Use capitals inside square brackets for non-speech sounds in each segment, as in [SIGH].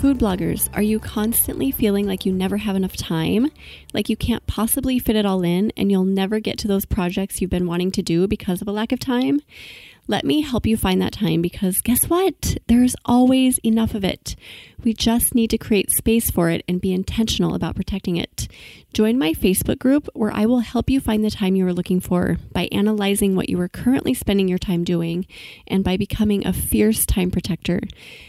Food bloggers, are you constantly feeling like you never have enough time? Like you can't possibly fit it all in and you'll never get to those projects you've been wanting to do because of a lack of time? Let me help you find that time because guess what? There's always enough of it. We just need to create space for it and be intentional about protecting it. Join my Facebook group where I will help you find the time you are looking for by analyzing what you are currently spending your time doing and by becoming a fierce time protector.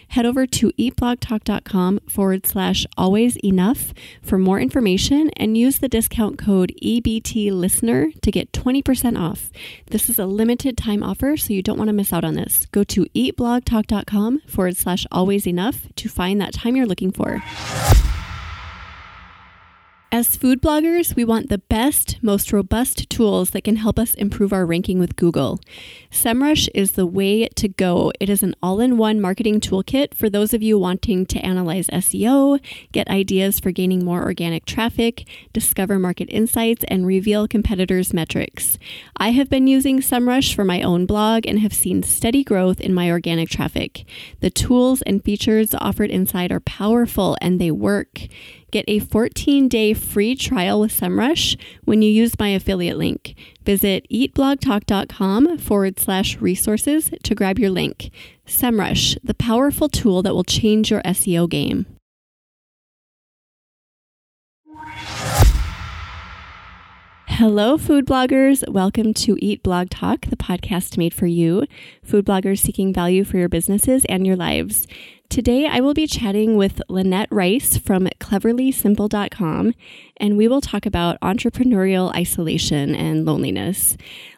Head over to eatblogtalk.com forward slash always enough for more information and use the discount code EBT listener to get 20% off. This is a limited time offer, so you don't want to miss out on this. Go to eatblogtalk.com forward slash always enough to find that time you're looking for. As food bloggers, we want the best, most robust tools that can help us improve our ranking with Google. SEMrush is the way to go. It is an all in one marketing toolkit for those of you wanting to analyze SEO, get ideas for gaining more organic traffic, discover market insights, and reveal competitors' metrics. I have been using SEMrush for my own blog and have seen steady growth in my organic traffic. The tools and features offered inside are powerful and they work. Get a 14 day free trial with SEMrush when you use my affiliate link. Visit eatblogtalk.com forward slash resources to grab your link. SEMrush, the powerful tool that will change your SEO game. Hello, food bloggers. Welcome to Eat Blog Talk, the podcast made for you, food bloggers seeking value for your businesses and your lives. Today, I will be chatting with Lynette Rice from cleverlysimple.com, and we will talk about entrepreneurial isolation and loneliness.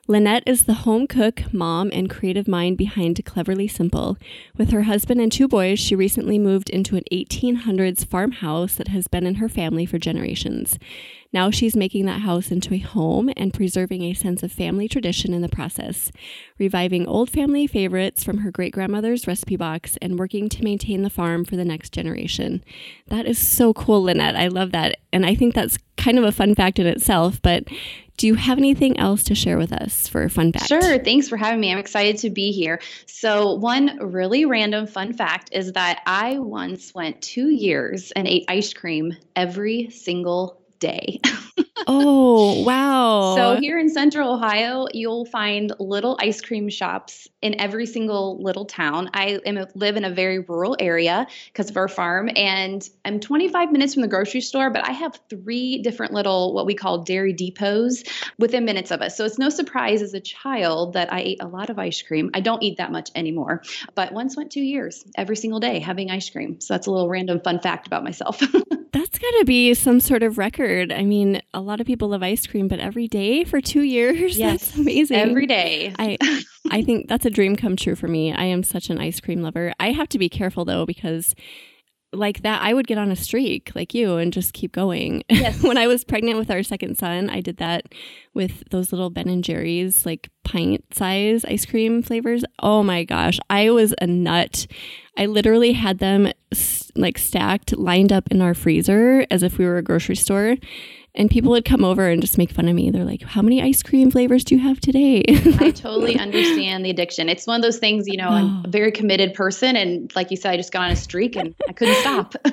Lynette is the home cook, mom, and creative mind behind Cleverly Simple. With her husband and two boys, she recently moved into an 1800s farmhouse that has been in her family for generations. Now she's making that house into a home and preserving a sense of family tradition in the process, reviving old family favorites from her great grandmother's recipe box and working to maintain the farm for the next generation. That is so cool, Lynette. I love that. And I think that's kind of a fun fact in itself, but do you have anything else to share with us for a fun fact? Sure. Thanks for having me. I'm excited to be here. So, one really random fun fact is that I once went two years and ate ice cream every single day. oh, [LAUGHS] wow. So, here in central Ohio, you'll find little ice cream shops in every single little town. I am, live in a very rural area because of our farm, and I'm 25 minutes from the grocery store, but I have three different little, what we call dairy depots within minutes of us. So, it's no surprise as a child that I ate a lot of ice cream. I don't eat that much anymore, but once went two years every single day having ice cream. So, that's a little random fun fact about myself. [LAUGHS] that's got to be some sort of record. I mean, a lot of people love ice cream, but every day for two years, [LAUGHS] yes, that's amazing. Every day. I, I think that's a dream come true for me. I am such an ice cream lover. I have to be careful though, because like that, I would get on a streak like you and just keep going. [LAUGHS] Yes. when I was pregnant with our second son, I did that with those little Ben and Jerry's like pint size ice cream flavors. Oh my gosh, I was a nut. I literally had them like stacked, lined up in our freezer as if we were a grocery store. And people would come over and just make fun of me. They're like, How many ice cream flavors do you have today? I [LAUGHS] totally understand the addiction. It's one of those things, you know, I'm oh. a very committed person. And like you said, I just got on a streak and I couldn't stop. [LAUGHS]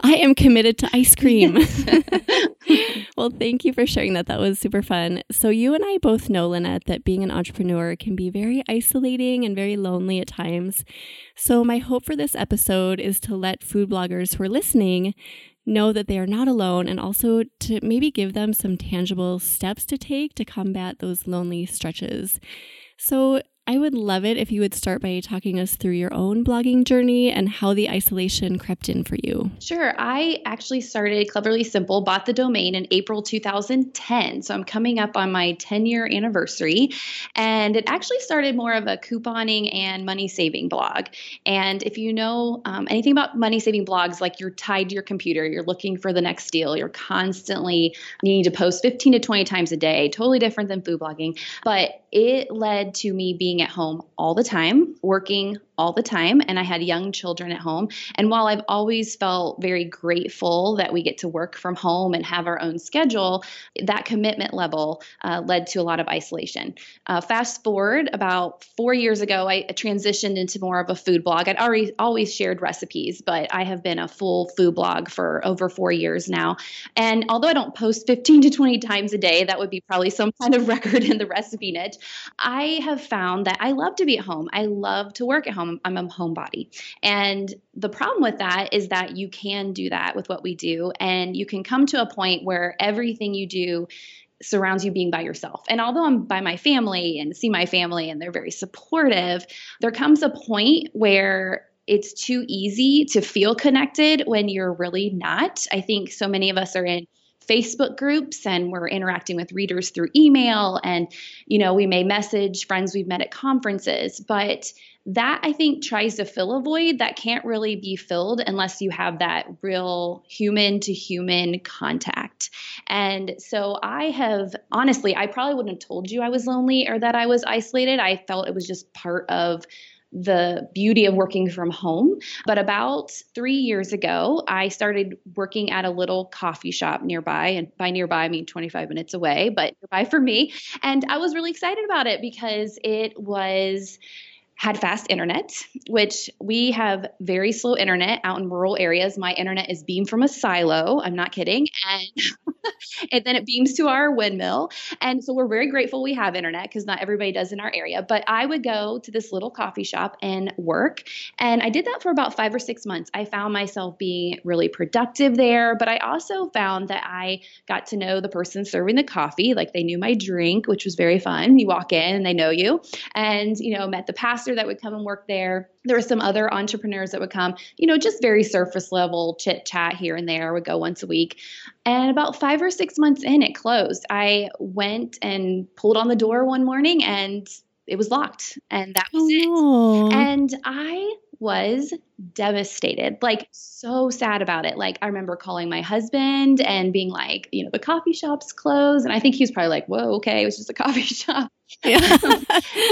I am committed to ice cream. [LAUGHS] well, thank you for sharing that. That was super fun. So, you and I both know, Lynette, that being an entrepreneur can be very isolating and very lonely at times. So, my hope for this episode is to let food bloggers who are listening know that they are not alone and also to maybe give them some tangible steps to take to combat those lonely stretches. So, I would love it if you would start by talking us through your own blogging journey and how the isolation crept in for you. Sure. I actually started Cleverly Simple, bought the domain in April 2010. So I'm coming up on my 10 year anniversary. And it actually started more of a couponing and money saving blog. And if you know um, anything about money saving blogs, like you're tied to your computer, you're looking for the next deal, you're constantly needing to post 15 to 20 times a day, totally different than food blogging. But it led to me being at home all the time, working all the time and I had young children at home. And while I've always felt very grateful that we get to work from home and have our own schedule, that commitment level uh, led to a lot of isolation. Uh, fast forward about four years ago, I transitioned into more of a food blog. I'd already always shared recipes, but I have been a full food blog for over four years now. And although I don't post 15 to 20 times a day, that would be probably some kind of [LAUGHS] record in the recipe niche. I have found that I love to be at home. I love to work at home. I'm, I'm a homebody. And the problem with that is that you can do that with what we do. And you can come to a point where everything you do surrounds you being by yourself. And although I'm by my family and see my family and they're very supportive, there comes a point where it's too easy to feel connected when you're really not. I think so many of us are in Facebook groups and we're interacting with readers through email and you know we may message friends we've met at conferences but that I think tries to fill a void that can't really be filled unless you have that real human to human contact. And so I have honestly, I probably wouldn't have told you I was lonely or that I was isolated. I felt it was just part of the beauty of working from home. But about three years ago, I started working at a little coffee shop nearby. And by nearby, I mean 25 minutes away, but nearby for me. And I was really excited about it because it was had fast internet, which we have very slow internet out in rural areas. My internet is beamed from a silo. I'm not kidding. And, [LAUGHS] and then it beams to our windmill. And so we're very grateful we have internet because not everybody does in our area. But I would go to this little coffee shop and work. And I did that for about five or six months. I found myself being really productive there. But I also found that I got to know the person serving the coffee. Like they knew my drink, which was very fun. You walk in and they know you. And, you know, met the pastor pastor that would come and work there. There were some other entrepreneurs that would come, you know, just very surface level chit chat here and there, would go once a week. And about five or six months in, it closed. I went and pulled on the door one morning and it was locked. And that was oh, it. And I was devastated, like so sad about it. Like I remember calling my husband and being like, you know, the coffee shop's closed. And I think he was probably like, whoa, okay, it was just a coffee [LAUGHS] shop. [LAUGHS]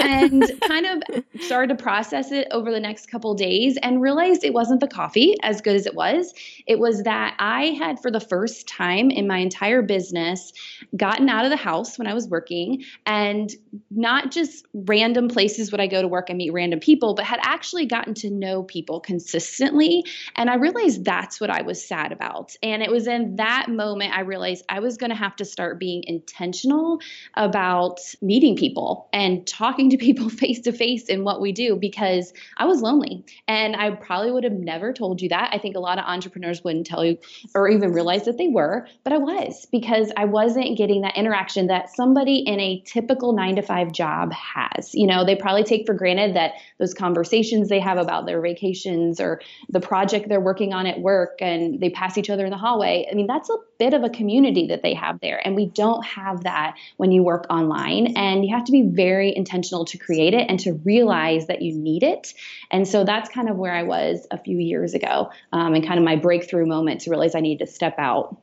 And kind of started to process it over the next couple days and realized it wasn't the coffee as good as it was. It was that I had, for the first time in my entire business, gotten out of the house when I was working and not just random places would I go to work and meet random people, but had actually gotten to know people consistently. And I realized that's what I was sad about. And it was in that moment I realized I was going to have to start being intentional about meeting people people and talking to people face to face in what we do because I was lonely. And I probably would have never told you that. I think a lot of entrepreneurs wouldn't tell you or even realize that they were, but I was because I wasn't getting that interaction that somebody in a typical nine to five job has. You know, they probably take for granted that those conversations they have about their vacations or the project they're working on at work and they pass each other in the hallway. I mean, that's a bit of a community that they have there. And we don't have that when you work online. And you have to be very intentional to create it and to realize that you need it. And so that's kind of where I was a few years ago um, and kind of my breakthrough moment to realize I needed to step out.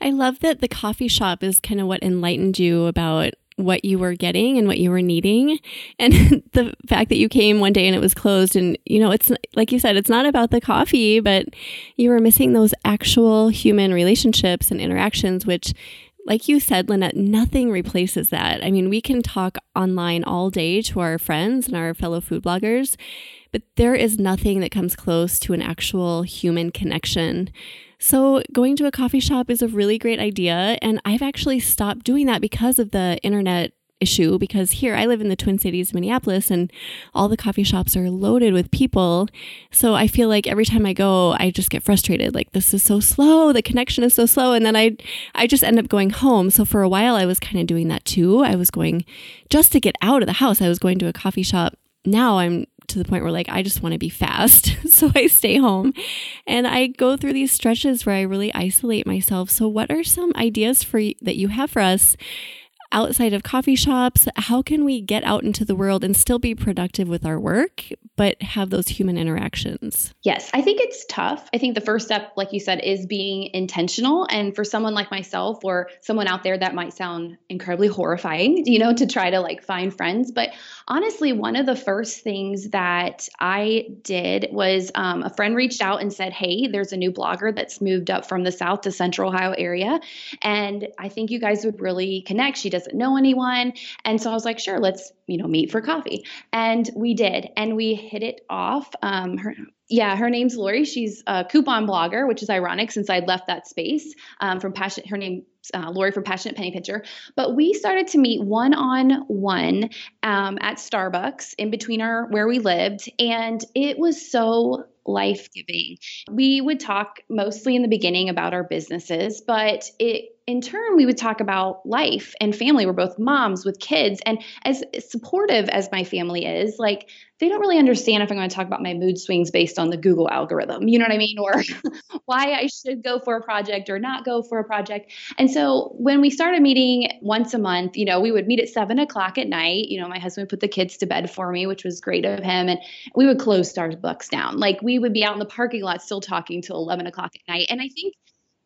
I love that the coffee shop is kind of what enlightened you about what you were getting and what you were needing and [LAUGHS] the fact that you came one day and it was closed and you know it's like you said it's not about the coffee but you were missing those actual human relationships and interactions which like you said, Lynette, nothing replaces that. I mean, we can talk online all day to our friends and our fellow food bloggers, but there is nothing that comes close to an actual human connection. So, going to a coffee shop is a really great idea. And I've actually stopped doing that because of the internet issue because here I live in the Twin Cities, Minneapolis, and all the coffee shops are loaded with people. So I feel like every time I go, I just get frustrated. Like this is so slow, the connection is so slow, and then I I just end up going home. So for a while, I was kind of doing that too. I was going just to get out of the house. I was going to a coffee shop. Now I'm to the point where like I just want to be fast. [LAUGHS] so I stay home and I go through these stretches where I really isolate myself. So what are some ideas for that you have for us outside of coffee shops, how can we get out into the world and still be productive with our work, but have those human interactions? Yes, I think it's tough. I think the first step, like you said, is being intentional. And for someone like myself or someone out there that might sound incredibly horrifying, you know, to try to like find friends. But honestly, one of the first things that I did was um, a friend reached out and said, Hey, there's a new blogger that's moved up from the South to Central Ohio area. And I think you guys would really connect. She doesn't know anyone. And so I was like, sure, let's, you know, meet for coffee. And we did. And we hit it off. Um, her, yeah, her name's Lori. She's a coupon blogger, which is ironic since I'd left that space um, from Passion. Her name uh, Lori from Passionate Penny Pincher. But we started to meet one on one at Starbucks in between our where we lived, and it was so life giving. We would talk mostly in the beginning about our businesses, but it in turn, we would talk about life and family. We're both moms with kids. And as supportive as my family is, like they don't really understand if I'm going to talk about my mood swings based on the Google algorithm. You know what I mean? Or [LAUGHS] why I should go for a project or not go for a project. And so when we started meeting once a month, you know, we would meet at seven o'clock at night. You know, my husband would put the kids to bed for me, which was great of him. And we would close Starbucks down. Like we would be out in the parking lot still talking till 11 o'clock at night. And I think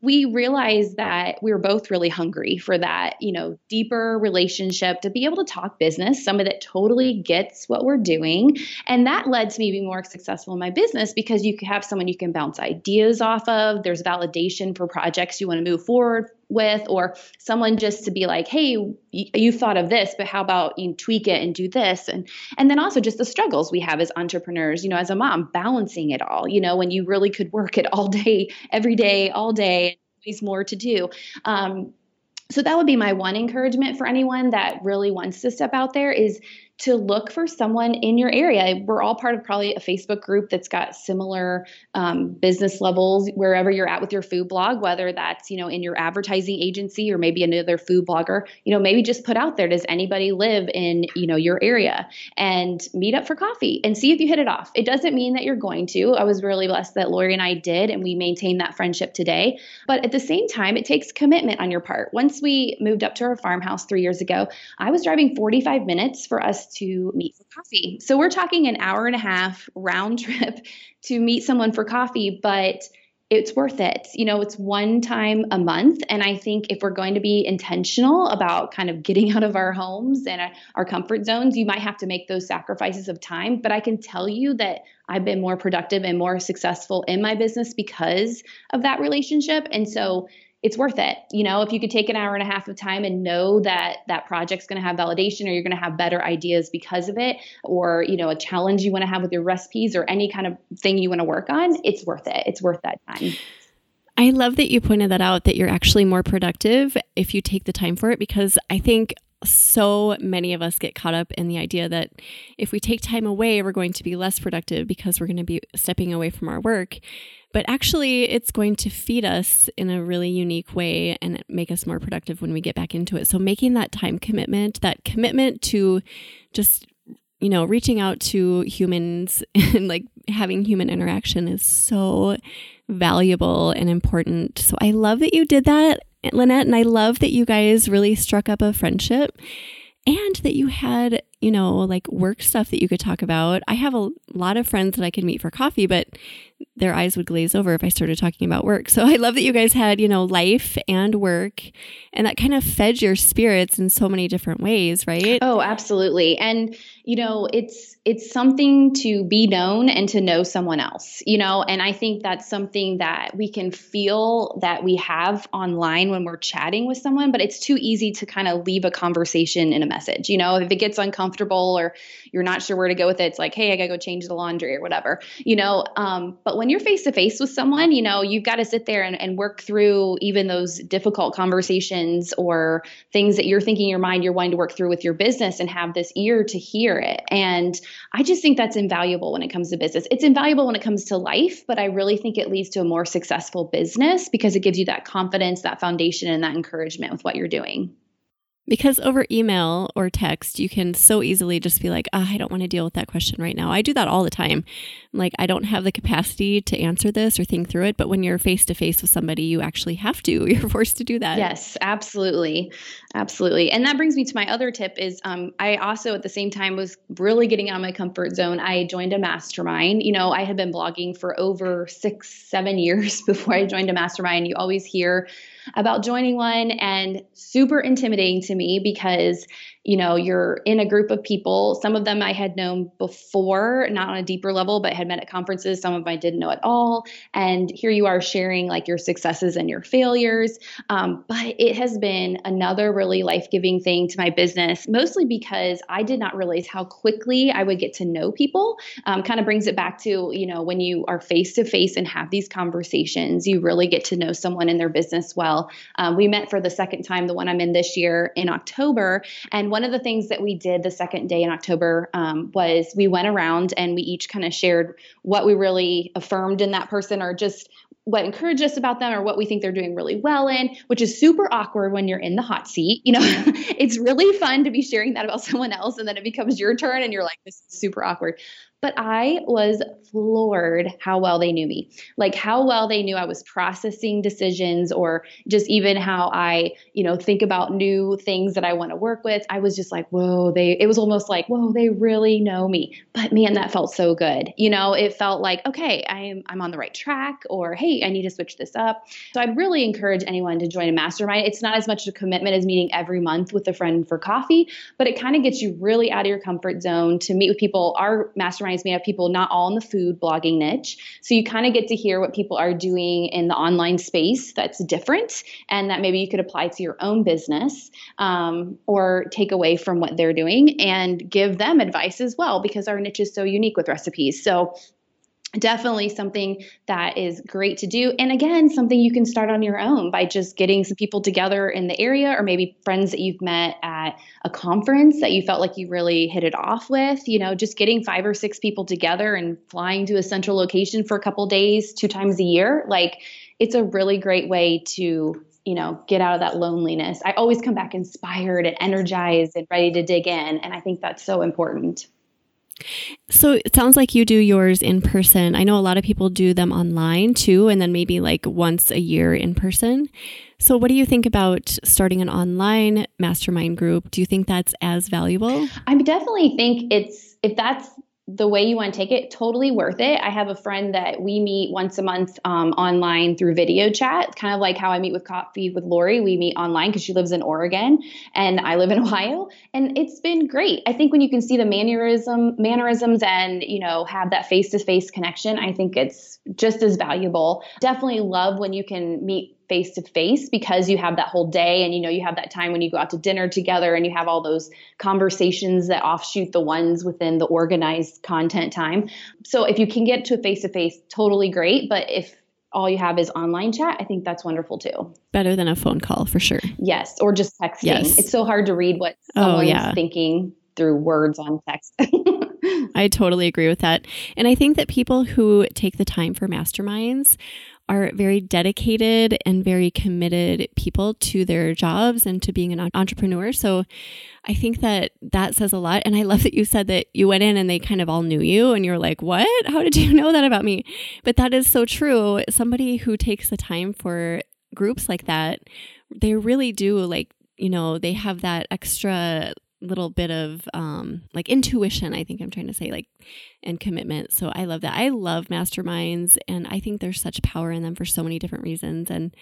we realized that we were both really hungry for that, you know, deeper relationship to be able to talk business, somebody that totally gets what we're doing. And that led to me being more successful in my business because you have someone you can bounce ideas off of. There's validation for projects you want to move forward with, or someone just to be like, hey, you thought of this, but how about you tweak it and do this? And and then also just the struggles we have as entrepreneurs, you know, as a mom, balancing it all, you know, when you really could work it all [LAUGHS] day, every day, all day, always more to do. Um, so that would be my one encouragement for anyone that really wants to step out there is to look for someone in your area. We're all part of probably a Facebook group that's got similar um, business levels wherever you're at with your food blog, whether that's you know in your advertising agency or maybe another food blogger. You know, maybe just put out there, does anybody live in you know your area, and meet up for coffee and see if you hit it off. It doesn't mean that you're going to. I was really blessed that Lori and I did, and we maintain that friendship today. But at the same time, it takes commitment on your part. Once we moved up to our farmhouse three years ago, I was driving 45 minutes for us to meet for coffee. So we're talking an hour and a half round [LAUGHS] trip to meet someone for coffee, but it's worth it. You know, it's one time a month. And I think if we're going to be intentional about kind of getting [LAUGHS] out of our homes and uh, our comfort zones, you might have to make those sacrifices of time. But I can tell you that I've been more productive and more successful in my business because of that relationship. And so it's worth it. You know, if you could take an hour and a half of time and know that that project's going to have validation or you're going to have better ideas because of it, or, you know, a challenge you want to have with your recipes or any kind of thing you want to work on, it's worth it. It's worth that time. I love that you pointed that out that you're actually more productive if you take the time for it because I think so many of us get caught up in the idea that if we take time away, we're going to be less productive because we're going to be stepping away from our work. But actually, it's going to feed us in a really unique way and make us more productive when we get back into it. So, making that time commitment, that commitment to just you know, reaching out to humans [LAUGHS] and like having human interaction is so valuable and important. So I love that you did that, Lynette, and I love that you guys really struck up a friendship and that you had, you know, like work stuff that you could talk about. I have a lot of friends that I can meet for coffee, but their eyes would glaze over if I started talking about work. So [LAUGHS] I love that you guys had, you know, life and work and that kind of fed your spirits in so many different ways, right? Oh, absolutely. And you know, it's it's something to be known and to know someone else, you know, and I think that's something that we can feel that we have online when we're chatting with someone, but it's too easy to kind of leave a conversation in a message. You know, if it gets uncomfortable uncomfortable or you're not sure where to go with it. It's like, hey, I got to go change the laundry or whatever, you know. Um, but when you're face to face with someone, you know, you've got to sit there and, and work through even those difficult conversations or things that you're thinking in your mind you're wanting to work through with your business and have this ear to hear it. And I just think that's invaluable when it comes to business. It's invaluable when it comes to life, but I really think it leads to a more successful business because it gives you that confidence, that foundation, and that encouragement with what you're doing. Because over email or text, you can so easily just be like, oh, I don't want to deal with that question right now. I do that all the time. I'm like, I don't have the capacity to answer this or think through it. But when you're face to face with somebody, you actually have to. [LAUGHS] You're forced to do that. Yes, absolutely. Absolutely. And that brings me to my other tip is um, I also at the same time was really getting out of my comfort zone. I joined a mastermind. You know, I had been blogging for over six, seven years [LAUGHS] before I joined a mastermind. You always hear about joining one and super intimidating to me because you know, you're in a group of people. Some of them I had known before, not on a deeper level, but had met at conferences. Some of them I didn't know at all. And here you are sharing like your successes and your failures. Um, but it has been another really life giving thing to my business, mostly because I did not realize how quickly I would get to know people. Um, kind of brings it back to, you know, when you are face to face and have these conversations, you really get to know someone in their business well. Um, we met for the second time, the one I'm in this year in October. And one of the things that we did the second day in October um, was we went around and we each kind of shared what we really affirmed in that person or just what encouraged us about them or what we think they're doing really well in, which is super awkward when you're in the hot seat. You know, [LAUGHS] it's really fun to be sharing that about someone else and then it becomes your turn and you're like, this is super awkward but I was floored how well they knew me. Like how well they knew I was processing decisions or just even how I, you know, think about new things that I want to work with. I was just like, whoa, they it was almost like, whoa, they really know me. But man, that felt so good. You know, it felt like, okay, I'm I'm on the right track or hey, I need to switch this up. So I'd really encourage anyone to join a mastermind. It's not as much a commitment as meeting every month with a friend for coffee, but it kind of gets you really out of your comfort zone to meet with people. Our mastermind masterminds made up people not all in the food blogging niche. So you kind of get to hear what people are doing in the online space that's different and that maybe you could apply to your own business um, or take away from what they're doing and give them advice as well because our niche is so unique with recipes. So definitely something that is great to do. And again, something you can start on your own by just getting some people together in the area or maybe friends that you've met at a conference that you felt like you really hit it off with. You know, just getting five or six people together and flying to a central location for a couple days, two times a year. Like, it's a really great way to you know, get out of that loneliness. I always come back inspired and energized and ready to dig in. And I think that's so important. So it sounds like you do yours in person. I know a lot of people do them online too, and then maybe like once a year in person. So, what do you think about starting an online mastermind group? Do you think that's as valuable? I definitely think it's, if that's the way you want to take it, totally worth it. I have a friend that we meet once a month um, online through video chat, kind of like how I meet with Coffee with Lori. We meet online because she lives in Oregon and I live in [LAUGHS] Ohio, and it's been great. I think when you can see the mannerism, mannerisms, and you know have that face to face connection, I think it's just as valuable. Definitely love when you can meet face to face because you have that whole day and you know you have that time when you go out to dinner together and you have all those conversations that offshoot the ones within the organized content time. So if you can get to a face to face, totally great. But if all you have is online chat, I think that's wonderful too. Better than a phone call for sure. Yes, or just texting. Yes. It's so hard to read what someone's oh, yeah. thinking through words on text. [LAUGHS] I totally agree with that. And I think that people who take the time for masterminds are very dedicated and very committed people to their jobs and to being an entrepreneur. So I think that that says a lot. And I love that you said that you went in and they kind of all knew you and you're like, what? How did you [LAUGHS] know that about me? But that is so true. Somebody who takes the time for groups like that, they really do like, you know, they have that extra little bit of um, like intuition, I think I'm trying to say, like, and commitment. So I love that. I love masterminds, and I think there's such power in them for so many different reasons. And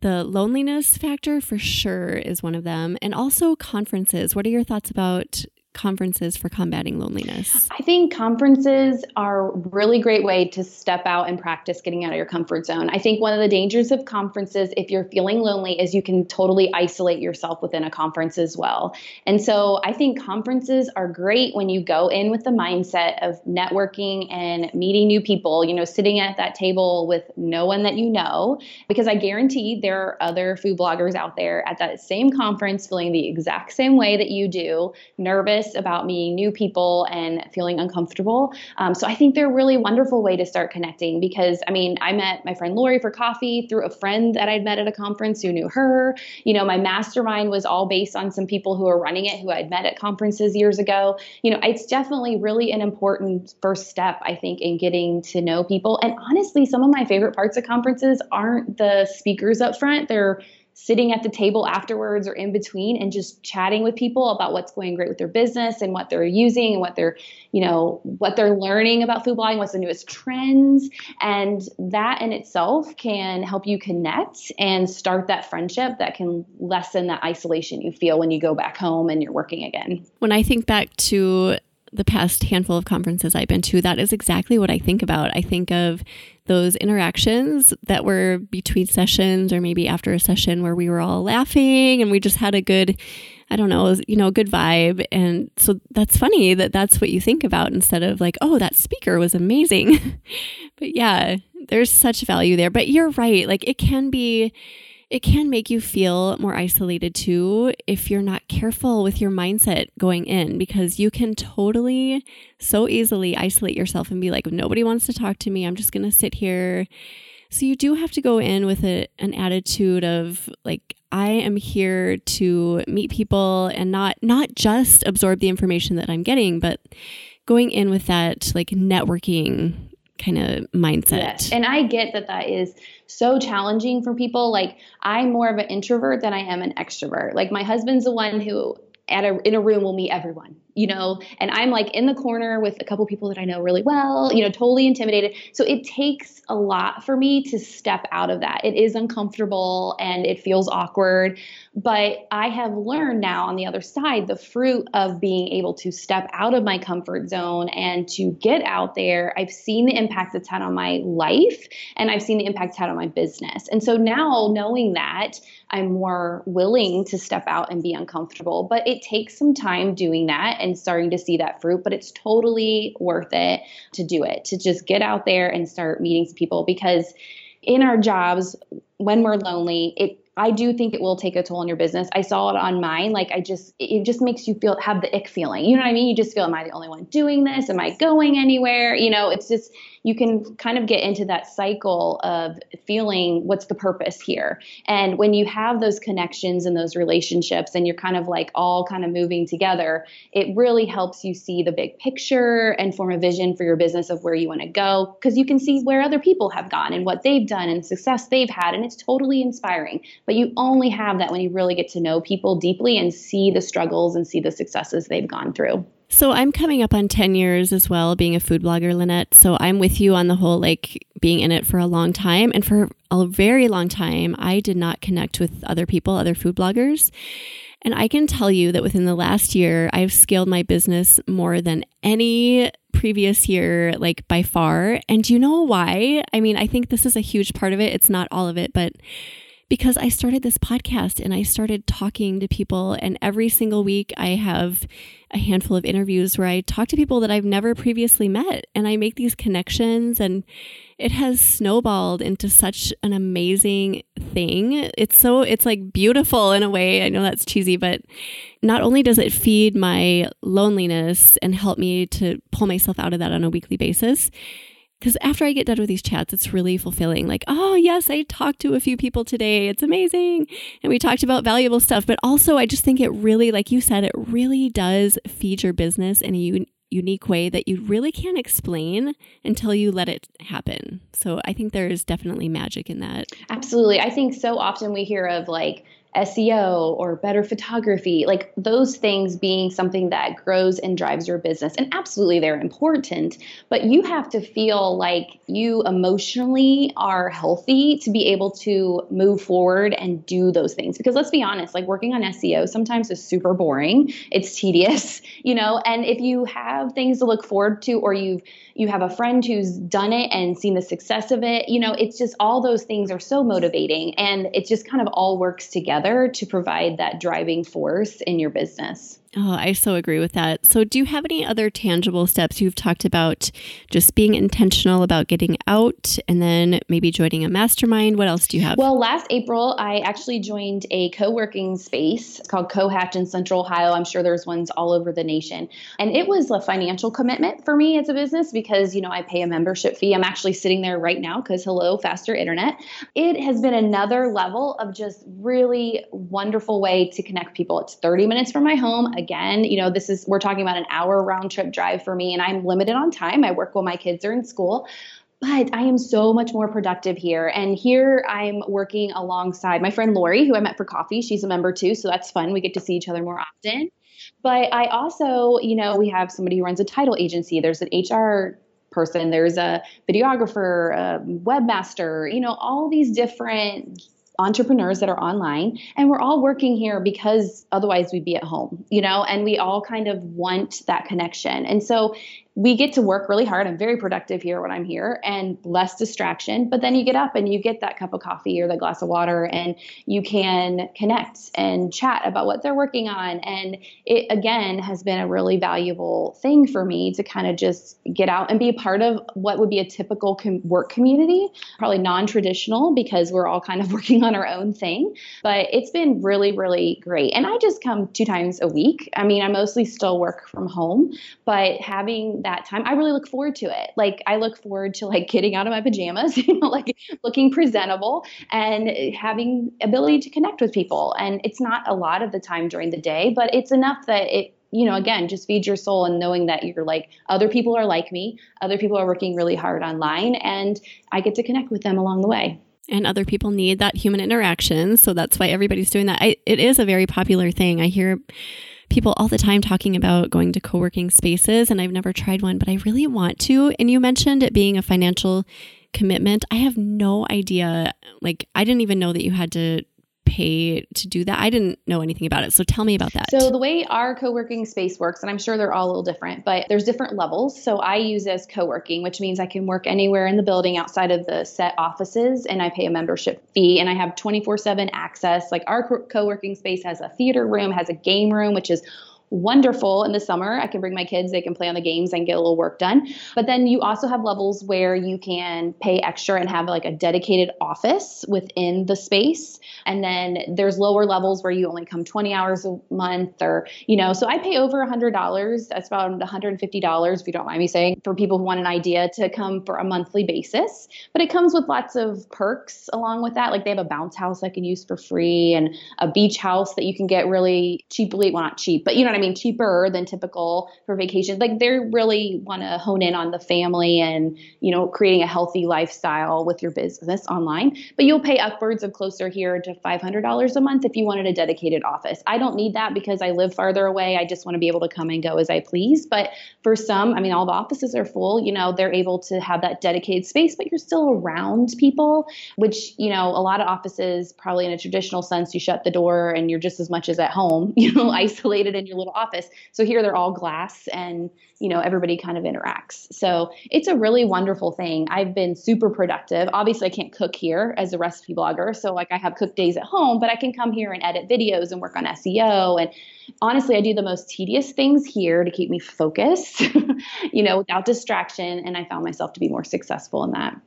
the loneliness factor for sure is one of them. And also conferences. What are your thoughts about conferences for combating loneliness? I think conferences are a really great way to step out and practice getting out of your comfort zone. I think one of the dangers of conferences, if you're feeling lonely, is you can totally isolate yourself within a conference as well. And so I think conferences are great when you go in with the mindset of networking and meeting new people, you know, sitting at that table with no one that you know, because I guarantee there are other food bloggers out there at that same conference feeling the exact same way that you do, nervous about meeting new people and feeling uncomfortable. Um, so I think they're a really wonderful way to start connecting because I mean, I met my friend Lori for coffee through a friend that I'd met at a conference who knew her. You know, my mastermind was all based on some people who are running it who I'd met at conferences years ago. You know, it's definitely really an important first step, I think, in getting to know people. And honestly, some of my favorite parts of conferences aren't the speakers up front, they're sitting at the table afterwards or in between and just chatting with people about what's going great with their business and what they're using and what they're you know what they're learning about food blogging what's the newest trends. And that in itself can help you connect and start that friendship that can lessen that isolation you feel when you go back home and you're working again. When i think back to the past handful of conferences I've been to, that is exactly what I think about. I think of those interactions that were between sessions or maybe after a session where we were all laughing and we just had a good I don't know, you know, good vibe. And so that's funny that that's what you think about instead of like, oh, that speaker was amazing. [LAUGHS] but yeah, there's such value there. But you're right. Like it can be it can make you feel more isolated too if you're not careful with your mindset going in because you can totally so easily isolate yourself and be like nobody wants to talk to me. I'm just going to sit here. So you do have to go in with a, an attitude of like I am here to meet people and not not just absorb the information that I'm getting, but going in with that like networking kind of mindset. And I get that that is so challenging for people. Like I'm more of an introvert than I am an extrovert. Like my husband's the one who at a in a room will meet everyone you know? And i'm like in the corner with a couple people that i know really well you know totally intimidated. So it takes a lot for me to step out of that. It is uncomfortable and it feels awkward but i have learned now on the other side the fruit of being able to step out of my comfort zone and to get out there. I've seen the impact it's had on my life and i've seen the impact it's had on my business. And so now knowing that I'm more willing to step out and be uncomfortable. But it takes some time doing that and starting to see that fruit, but it's totally worth it to do it, to just get out there and start meeting people because in our jobs, when we're lonely, it I do think it will take a toll on your business. I saw it on mine. Like I just, it just makes you feel have the ick feeling. You know what I mean? You just feel, am I the only one doing this? Am I going anywhere? You know, it's just you can kind of get into that cycle of feeling what's the purpose here. And when you have those connections and those relationships and you're kind of like all kind of moving together, it really helps you see the big picture and form a vision for your business of where you want to go because you can see where other people have gone and what they've done and success they've had. And it's totally inspiring. But you only have that when you really get to know people deeply and see the struggles and see the successes they've gone through. So I'm coming up on 10 years as well being a food blogger, Lynette. So I'm with you on the whole like being in it for a long time. And for a very long time, I did not connect with other people, other food bloggers. And I can tell you that within the last year, I've scaled my business more than any previous year, like by far. And do you know why? I mean, I think this is a huge part of it. It's not all of it, but because I started this podcast and I started talking to people. And every single week, I have a handful of interviews where I talk to people that I've never previously met and I make these connections. And it has snowballed into such an amazing thing. It's so, it's like beautiful in a way. I know that's cheesy, but not only does it feed my loneliness and help me to pull myself out of that on a weekly basis, because after I get done with these chats, it's really fulfilling. Like, oh, yes, I talked to a few people today. It's amazing. And we talked about valuable stuff. But also, I just think it really, like you said, it really does feed your business in a un- unique way that you really can't explain until you let it happen. So I think there's definitely magic in that. Absolutely. I think so often we hear of like, SEO or better photography, like those things being something that grows and drives your business. And absolutely they're important, but you have to feel like you emotionally are healthy to be able to move forward and do those things. Because let's be honest, like working on SEO sometimes is super boring, it's tedious, [LAUGHS] you know, and if you have things to look forward to or you've you have a friend who's done it and seen the success of it, you know, it's just all those things are so motivating and it just kind of all works together to provide that driving force in your business. Oh, I so agree with that. So, do you have any other tangible steps you've talked about just being intentional about getting out and then maybe joining a mastermind? What else do you have? Well, last April, I actually joined a co working space. It's called Cohatch in Central Ohio. I'm sure there's ones all over the nation. And it was a financial commitment for me as a business because, you know, I pay a membership fee. I'm actually sitting there right now because hello, faster internet. It has been another level of just really wonderful way to connect people. It's 30 minutes from my home again, you know, this is, we're talking about an hour round trip drive for me, and I'm limited on time. I work while my kids are in school but I am so much more productive here. And here I'm working alongside my friend Lori, who I met for coffee. She's a member too, so that's fun. We get to see each other more often. But I also, you know, we have somebody who runs a title agency. There's an HR person, there's a videographer, a webmaster, you know, all these different entrepreneurs that are online and we're all working here because otherwise we'd be at home you know and we all kind of want that connection. And so we get to work really hard. I'm very productive here when I'm here and less distraction. But then you get up and you get that cup of coffee or that glass of water and you can connect and chat about what they're working on. And it, again, has been a really valuable thing for me to kind of just get out and be a part of what would be a typical com- work community, probably non traditional because we're all kind of [LAUGHS] working on our own thing. But it's been really, really great. And I just come two times a week. I mean, I mostly still work from home, but having that time, I really look forward to it. Like I look forward to like getting out of my pajamas, [LAUGHS] you know, like looking presentable and having ability to connect with people. And it's not a lot of the time during the day, but it's enough that it you know, again, just feed your soul and knowing that you're like, other people are like me, other people are working really hard online, and I get to connect with them along the way. And other people need that human interaction. So that's why everybody's doing that. I, it is a very popular thing. I hear people all the time talking about going to co working spaces, and I've never tried one, but I really want to. And you mentioned it being a financial commitment. I have no idea. Like, I didn't even know that you had to pay to do that? I didn't know anything about it. So tell me about that. So the way our co-working space works, and I'm sure they're all a little different, but there's different levels. So I use as co-working, which means I can work anywhere in the building outside of the set offices and I pay a membership fee and I have 24/7 access. Like our co-working space has a theater room, has a game room, which is wonderful in the summer. I can bring my kids, they can play on the games and get a little work done. But then you also have levels where you can pay extra and have like a dedicated office within the space. And then there's lower levels where you only come 20 hours a month or, you know, so I pay over a $100. That's about $150 if you don't mind me saying for people who want an idea to come for a monthly basis. But it comes with lots of perks along with that. Like they have a bounce house I can use for free and a beach house that you can get really cheaply. Well, not cheap, but you know what I mean? Cheaper than typical for vacation. Like they really want to hone in on the family and, you know, creating a healthy lifestyle with your business online. But you'll pay upwards of closer here to $500 a month if you wanted a dedicated office. I don't need that because I live farther away. I just want to be able to come and go as I please. But for some, I mean, all the offices are full, you know, they're able to have that dedicated space, but you're still around people, which, you know, a lot of offices, probably in a traditional sense, you shut the door and you're just as much as at home, [LAUGHS] you know, isolated in your little office. So here they're all glass and, you know, everybody kind of interacts. So it's a really wonderful thing. I've been super productive. Obviously, I can't cook here as a recipe blogger. So, like, I have cook days at home, but I can come here and edit videos and work on SEO. And honestly, I do the most tedious things here to keep me focused, [LAUGHS] you know, without distraction. And I found myself to be more successful in that.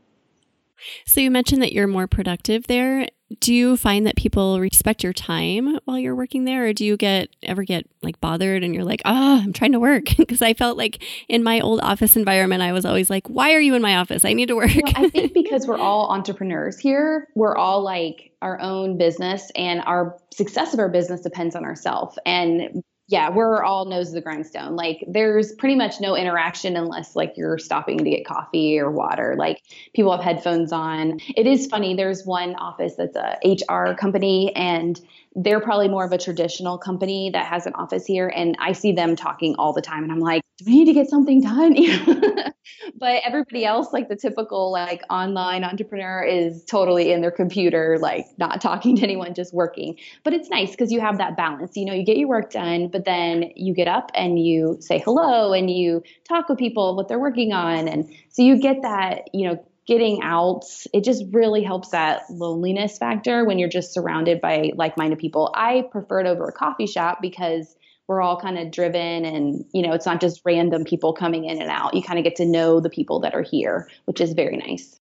So you mentioned that you're more productive there. Do you find that people respect your time while you're working there or do you get ever get like bothered and you're like, "Oh, I'm trying to work." [LAUGHS] Because I felt like in my old office environment, I was always like, "Why are you in my office? I need to work." Well, I [LAUGHS] think because we're all entrepreneurs here, we're all like our own business and our success of our business depends on ourselves. And yeah, we're all nose to the grindstone. Like there's pretty much no interaction unless like you're stopping to get coffee or water. Like people have headphones on. It is funny. There's one office that's a HR company and they're probably more of a traditional company that has an office here and I see them talking all the time and I'm like, do we need to get something done? [LAUGHS] but everybody else, like the typical like online entrepreneur is totally in their computer, like not talking to anyone, just working. But it's nice because you have that balance. You know, you get your work done, but then you get up and you say hello and you talk with people what they're working on. And so you get that, you know, getting out, it just really helps that loneliness factor when you're just surrounded by like minded people. I prefer it over a coffee shop because we're all kind of driven and you know it's not just random people coming in and out you kind of get to know the people that are here which is very nice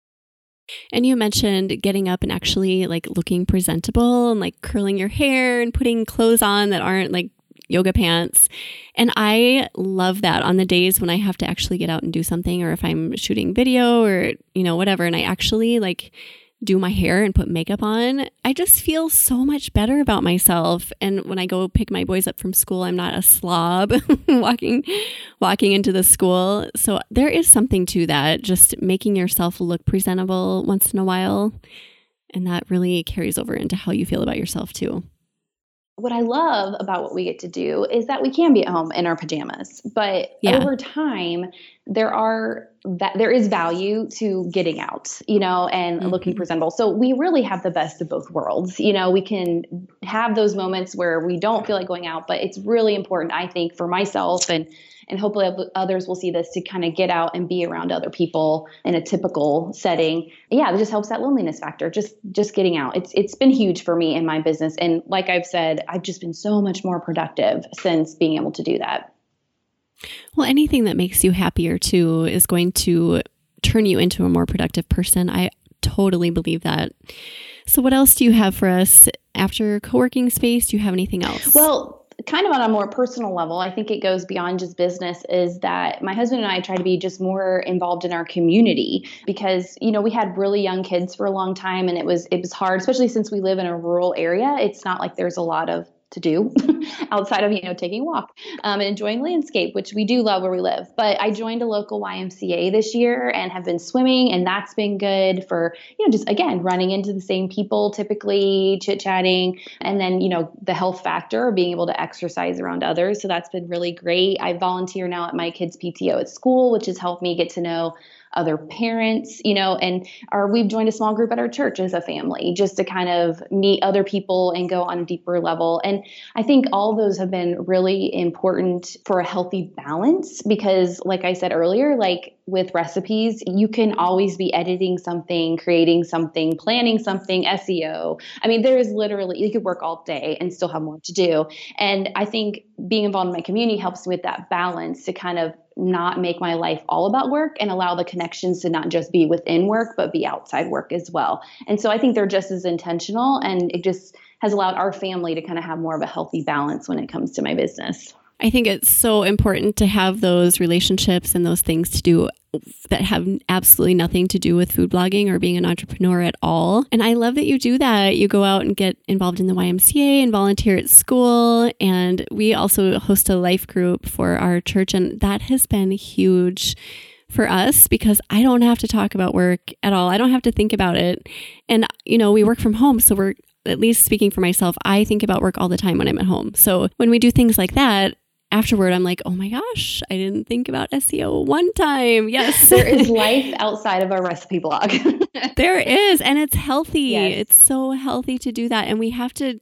and you mentioned getting up and actually like looking presentable and like curling your hair and putting clothes on that aren't like yoga pants. And I love that on the days when I have to actually get out and do something or if I'm shooting video or, you know, whatever. And I actually like do my hair and put makeup on, I just feel so much better about myself. And when I go pick my boys up from school, I'm not a slob [LAUGHS] walking walking into the school. So there is something to that, just making yourself look presentable once in a while. And that really carries over into how you feel about yourself too what I love about what we get to do is that we can be at home in our pajamas, but yeah. over time there are that there is value to getting out, you know, and mm-hmm. looking presentable. So we really have the best of both worlds. You know, we can have those moments where we don't feel like going out, but it's really important I think for myself and and hopefully others will see this to kind of get out and be around other people in a typical setting yeah it just helps that loneliness factor just just getting out it's it's been huge for me in my business and like i've said i've just been so much more productive since being able to do that well anything that makes you happier too is going to turn you into a more productive person. I totally believe that. So what else do you have for us after co-working space? Do you have anything else? Well kind of on a more personal level, I think it goes beyond just business, is that my husband and I try to be just more involved in our community because, you know, we had really young kids for a long time and it was it was hard, especially since we live in a rural area. It's not like there's a lot of to do [LAUGHS] outside of you know taking a walk um, and enjoying landscape which we do love where we live. But i joined a local ymca this year and have been swimming and that's been good for you know just again running into the same people typically chit chatting and then you know the health factor being able to exercise around others. So that's been really great. I volunteer now at my kids pto at school which has helped me get to know other parents, you know, and or we've joined a small group at our church as a family just to kind of meet other people and go on a deeper level. And I think all those have been really important for a healthy balance because like I said earlier, like with recipes, you can always be editing something, creating something, planning something, SEO. I mean, there is literally, you could work all day and still have more to do. And I think being involved in my community helps with that balance to kind of not make my life all about work and allow the connections to not just be within work, but be outside work as well. And so I think they're just as intentional and it just has allowed our family to kind of have more of a healthy balance when it comes to my business. I think it's so important to have those relationships and those things to do that have absolutely nothing to do with food blogging or being an entrepreneur at all. And I love that you do that. You go out and get involved in the YMCA and volunteer at school. And we also host a life group for our church, and that has been huge for us because I don't have to talk about work at all. I don't have to think about it. And, you know, we work from home. So we're, at least speaking for myself, I think about work all the time when I'm at home. So when we do things like that, afterward, I'm like, oh my gosh, I didn't think about SEO one time. Yes. [LAUGHS] there is [LAUGHS] life outside of our recipe blog. [LAUGHS] there is. And it's healthy. Yes. It's so healthy to do that. And we have to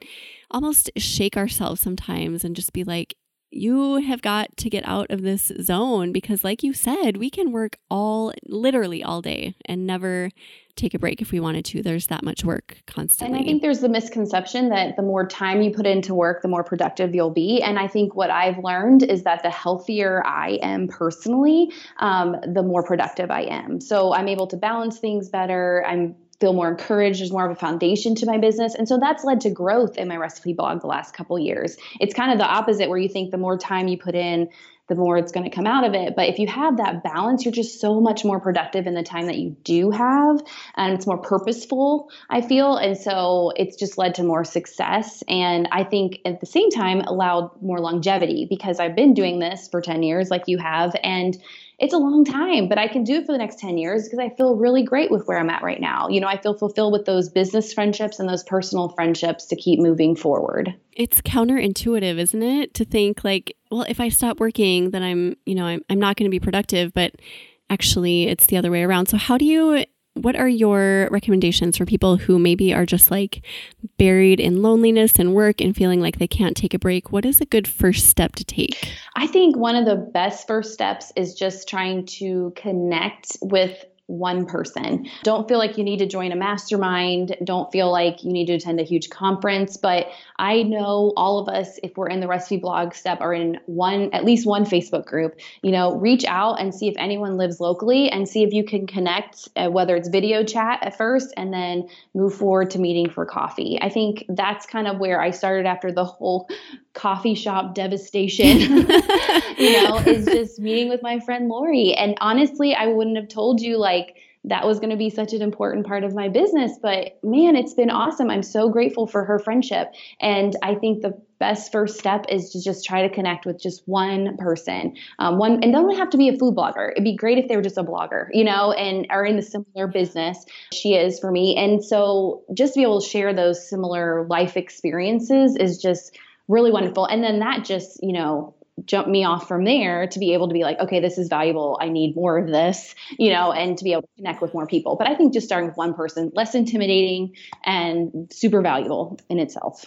almost shake ourselves sometimes and just be like, you have got to get out of this zone because, like you said, we can work all literally all day and never take a break if we wanted to. There's that much work constantly. And I think there's the misconception that the more time you put into work, the more productive you'll be. And I think what I've learned is that the healthier I am personally, um, the more productive I am. So I'm able to balance things better. I'm feel more encouraged. There's more of a foundation to my business. And so that's led to growth in my recipe blog the last couple years. It's kind of the opposite where you think the more time you put in, the more it's going to come out of it. But if you have that balance, you're just so much more productive in the time that you do have. And it's more purposeful, I feel. And so it's just led to more success. And I think at the same time, allowed more longevity because I've been doing this for 10 years, like you have. And it's a long time, but I can do it for the next 10 years because I feel really great with where I'm at right now. You know, I feel fulfilled with those business friendships and those personal friendships to keep moving forward. It's counterintuitive, isn't it? To think like, well, if I stop working, then I'm, you know, I'm, I'm not going to be productive, but actually it's the other way around. So how do you what are your recommendations for people who maybe are just like buried in loneliness and work and feeling like they can't take a break? What is a good first step to take? I think one of the best first steps is just trying to connect with one person. Don't feel like you need to join a mastermind. Don't feel like you need to attend a huge conference. But I know all of us, if we're in the recipe blog step, are in one, at least one Facebook group. You know, reach out and see if anyone lives locally and see if you can connect, uh, whether it's video chat at first and then move forward to meeting for coffee. I think that's kind of where I started after the whole coffee shop devastation, [LAUGHS] you know, is [LAUGHS] just meeting with my friend Lori. And honestly, I wouldn't have told you like that was going to be such an important part of my business. But man, it's been awesome. I'm so grateful for her friendship. And I think the best first step is to just try to connect with just one person. Um, one, and don't have to be a food blogger. It'd be great if they were just a blogger, you know, and are in the similar business she is for me. And so just to be able to share those similar life experiences is just really wonderful. And then that just, you know, jumped me off from there to be able to be like, okay, this is valuable. I need more of this, you know, and to be able to connect with more people. But I think just starting with one person, less intimidating and super valuable in itself.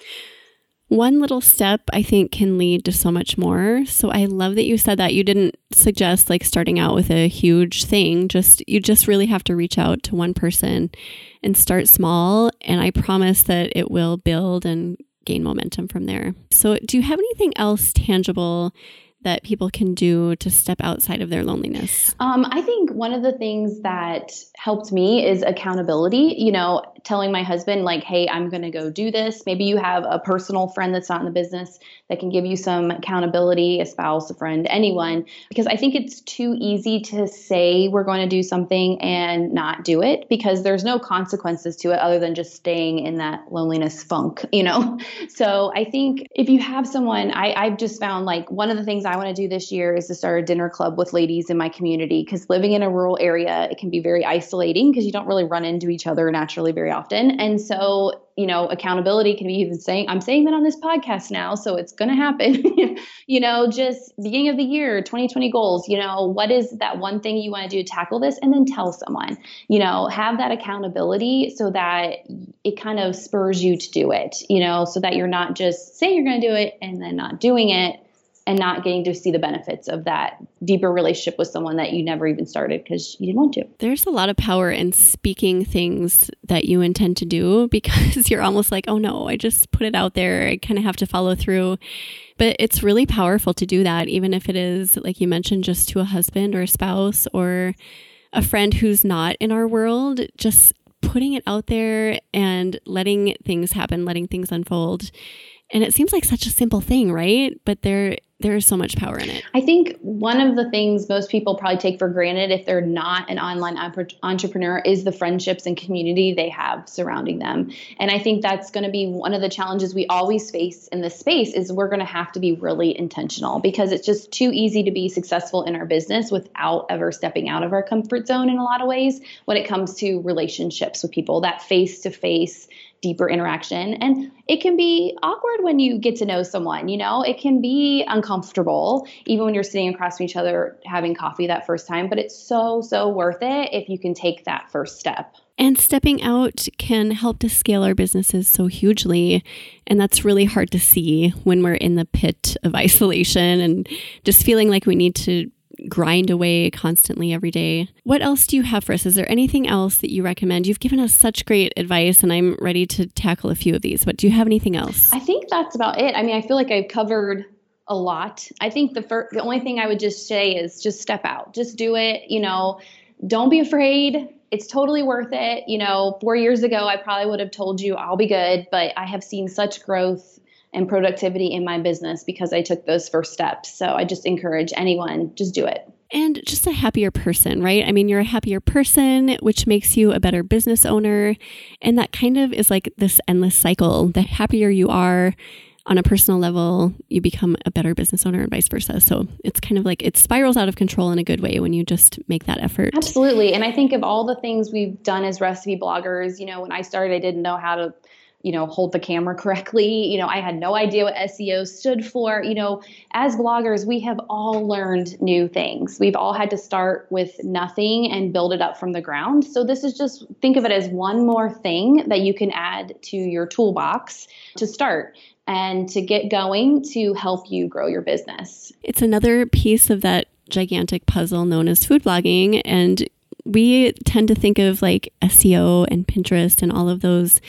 One little step, I think, can lead to so much more. So I love that you said that. You didn't suggest like starting out with a huge thing. Just, you just really have to reach out to one person and start small. And I promise that it will build and gain momentum from there. So, do you have anything else tangible that people can do to step outside of their loneliness? Um, I think one of the things that helped me is accountability. You know, telling my husband, like, hey, I'm going to go do this. Maybe you have a personal friend that's not in the business that can give you some accountability, a spouse, a friend, anyone, because I think it's too easy to say we're going to do something and not do it because there's no consequences to it other than just staying in that loneliness funk, you know? [LAUGHS] So I think if you have someone, I, I've just found like one of the things I want to do this year is to start a dinner club with ladies in my community because living in a rural area, it can be very isolating because you don't really run into each other naturally very often. And so you know, accountability can be even saying, I'm saying that on this podcast now, so it's going to happen. [LAUGHS] you know, just beginning of the year, 2020 goals, you know, what is that one thing you want to do to tackle this? And then tell someone, you know, have that accountability so that it kind of spurs you to do it, you know, so that you're not just saying you're going to do it and then not doing it and not getting to see the benefits of that deeper relationship with someone that you never even started because you didn't want to. There's a lot of power in speaking things that you intend to do [LAUGHS] because you're almost like, oh no, I just put it out there. I kind of have to follow through. But it's really powerful to do that, even if it is, like you mentioned, just to a husband or a spouse or a friend who's not in our world. Just putting it out there and letting things happen, letting things unfold. And it seems like such a simple thing, right? But there there is so much power in it. I think one of the things most people probably take for granted if they're not an online entrepreneur is the friendships and community they have surrounding them. And I think that's going to be one of the challenges we always face in this space is we're going to have to be really intentional because it's just too easy to be successful in our business without ever stepping out of our comfort zone in a lot of ways when it comes to relationships with people, that face to face deeper interaction. And it can be awkward when you get to know someone, you know, it can be uncomfortable, even when you're sitting across from each other having coffee that first time, but it's so, so worth it if you can take that first step. And stepping out can help to scale our businesses so hugely. And that's really hard to see when we're in the pit of [LAUGHS] isolation and just feeling like we need to grind away constantly every day. What else do you have for us? Is there anything else that you recommend? You've given us such great advice, and I'm ready to tackle a few of these, but do you have anything else? I think that's about it. I mean, I feel like I've covered a lot. I think the first, the only thing I would just say is just step out, just do it. You know, don't be afraid. It's totally worth it. You know, four years ago, I probably would have told you I'll be good, but I have seen such growth and productivity in my business because I took those first steps. So I just encourage anyone, just do it and just a happier person, right? I mean, you're a happier person, which makes you a better business owner. And that kind of is like this endless cycle. The happier you are on a personal level, you become a better business owner and vice versa. So it's kind of like it spirals out of control in a good way when you just make that effort. Absolutely. And I think of all the things we've done as recipe bloggers, you know, when I started, I didn't know how to you know, hold the camera [LAUGHS] correctly. You know, I had no idea what SEO stood for. You know, as bloggers, we have all learned new things. We've all had to start with nothing and build it up from the ground. So this is just think of it as one more thing that you can add to your toolbox to start and to get going to help you grow your business. It's another piece of that gigantic puzzle known as food blogging and we tend to think of like SEO and Pinterest and all of those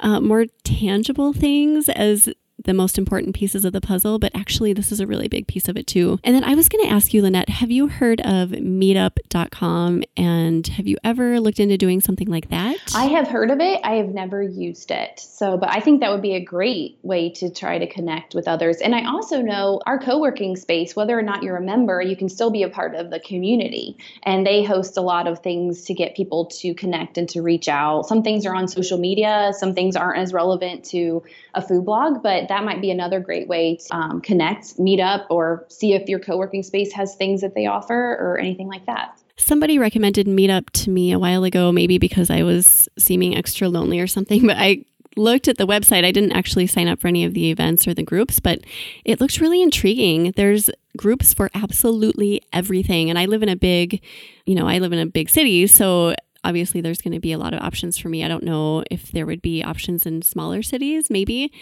uh, more tangible things as the most important pieces of the puzzle, but actually, this is a really big piece of it too. And then I was going to ask you, Lynette, have you heard of meetup.com and have you ever looked into doing something like that? I have heard of it. I have never used it. So, but I think that would be a great way to try to connect with others. And I also know our co working space, whether or not you're a member, you can still be a part of the community. And they host a lot of things to get people to connect and to reach out. Some things are on social media, some things aren't as relevant to a food blog, but that might be another great way to um, connect, meet up, or see if your co working space has things that they offer or anything like that. Somebody recommended Meetup to me a while ago, maybe because I was seeming extra lonely or something, [LAUGHS] but I looked at the website. I didn't actually sign up for any of the events or the groups, but it looks really intriguing. There's groups for absolutely everything. And I live in a big, you know, I live in a big city. So obviously there's going to be a lot of options for me. I don't know if there would be options in smaller cities, maybe.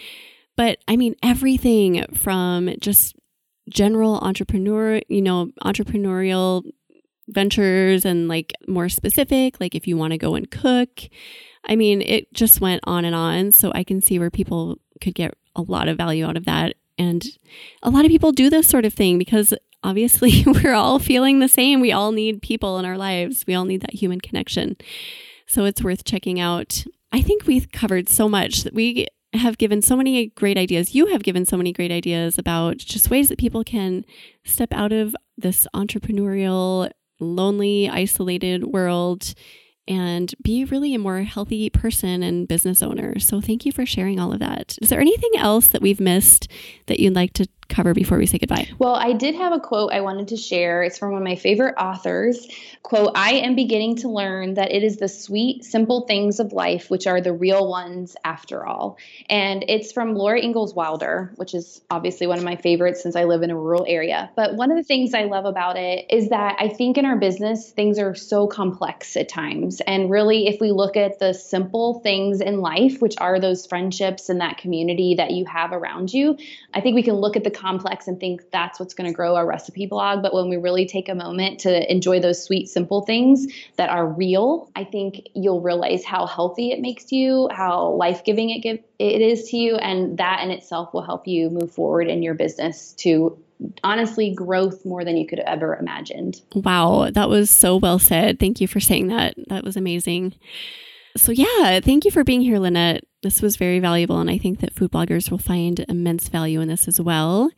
But I mean, everything from just general entrepreneur, you know, entrepreneurial ventures and like more specific, like if you want to go and cook. I mean, it just went on and on. So I can see where people could get a lot of value out of that. And a lot of people do this sort of thing because obviously [LAUGHS] we're all feeling the same. We all need people in our lives, we all need that human connection. So it's worth checking out. I think we've covered so much that we have given so many great ideas. You have given so many great ideas about just ways that people can step out of this entrepreneurial, lonely, isolated world and be really a more healthy person and business owner. So thank you for sharing all of that. Is there anything else that we've missed that you'd like to cover before we say goodbye? Well, I did have a quote I wanted to share. It's from one of my favorite authors. Quote, I am beginning to learn that it is the sweet, simple things of life which are the real ones after all. And it's from Laura Ingalls Wilder, which is obviously one of my favorites since I live in a rural area. But one of the things I love about it is that I think in our business, things are so complex at times. And really, if we look at the simple things in life, which are those friendships and that community that you have around you, I think we can look at the complex and think that's what's going to grow our recipe blog. But when we really take a moment to enjoy those sweet, simple things that are real, I think you'll realize how healthy it makes you, how life giving it give it is to you, and that in itself will help you move forward in your business to honestly growth more than you could have ever imagined. Wow, that was so well said. Thank you for saying that. That was amazing. So, yeah, thank you for being here, Lynette. This was very valuable, and I think that food bloggers will find immense value in this as well.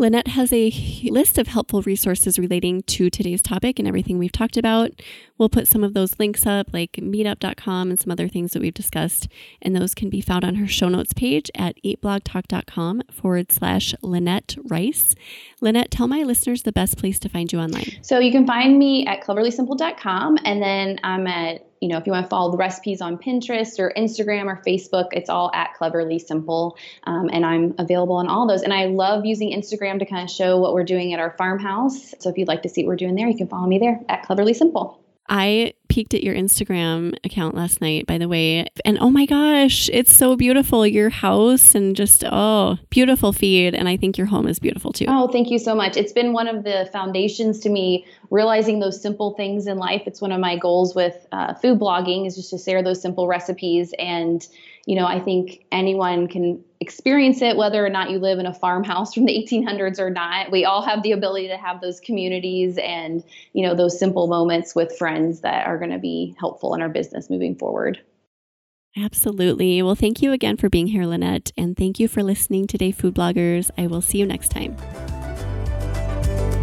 Lynette has a list of helpful resources relating to today's topic and everything we've talked about. We'll put some of those links up, like meetup.com and some other things that we've discussed, and those can be found on her show notes page at eatblogtalk.com forward slash Lynette Rice. Lynette, tell my listeners the best place to find you online. So you can find me at cleverlysimple.com, and then I'm at you know, if you want to follow the recipes on Pinterest or Instagram or Facebook, it's all at Cleverly Simple. Um, and I'm available on all those. And I love using Instagram to kind of show what we're doing at our farmhouse. So if you'd like to see what we're doing there, you can follow me there at Cleverly Simple. I peeked at your Instagram account last night, by the way, and oh my gosh, it's so beautiful. Your house and just, oh, beautiful feed. And I think your home is beautiful too. Oh, thank you so much. It's been one of the foundations to me realizing those simple things in life. It's one of my goals with uh, food blogging is just to share those simple recipes and you know, I think anyone can experience it, whether or not you live in a farmhouse from the 1800s or not. We all have the ability to have those communities and, you know, those simple moments with friends that are going to be helpful in our business moving forward. Absolutely. Well, thank you again for being here, Lynette, and thank you for listening today, food bloggers. I will see you next time.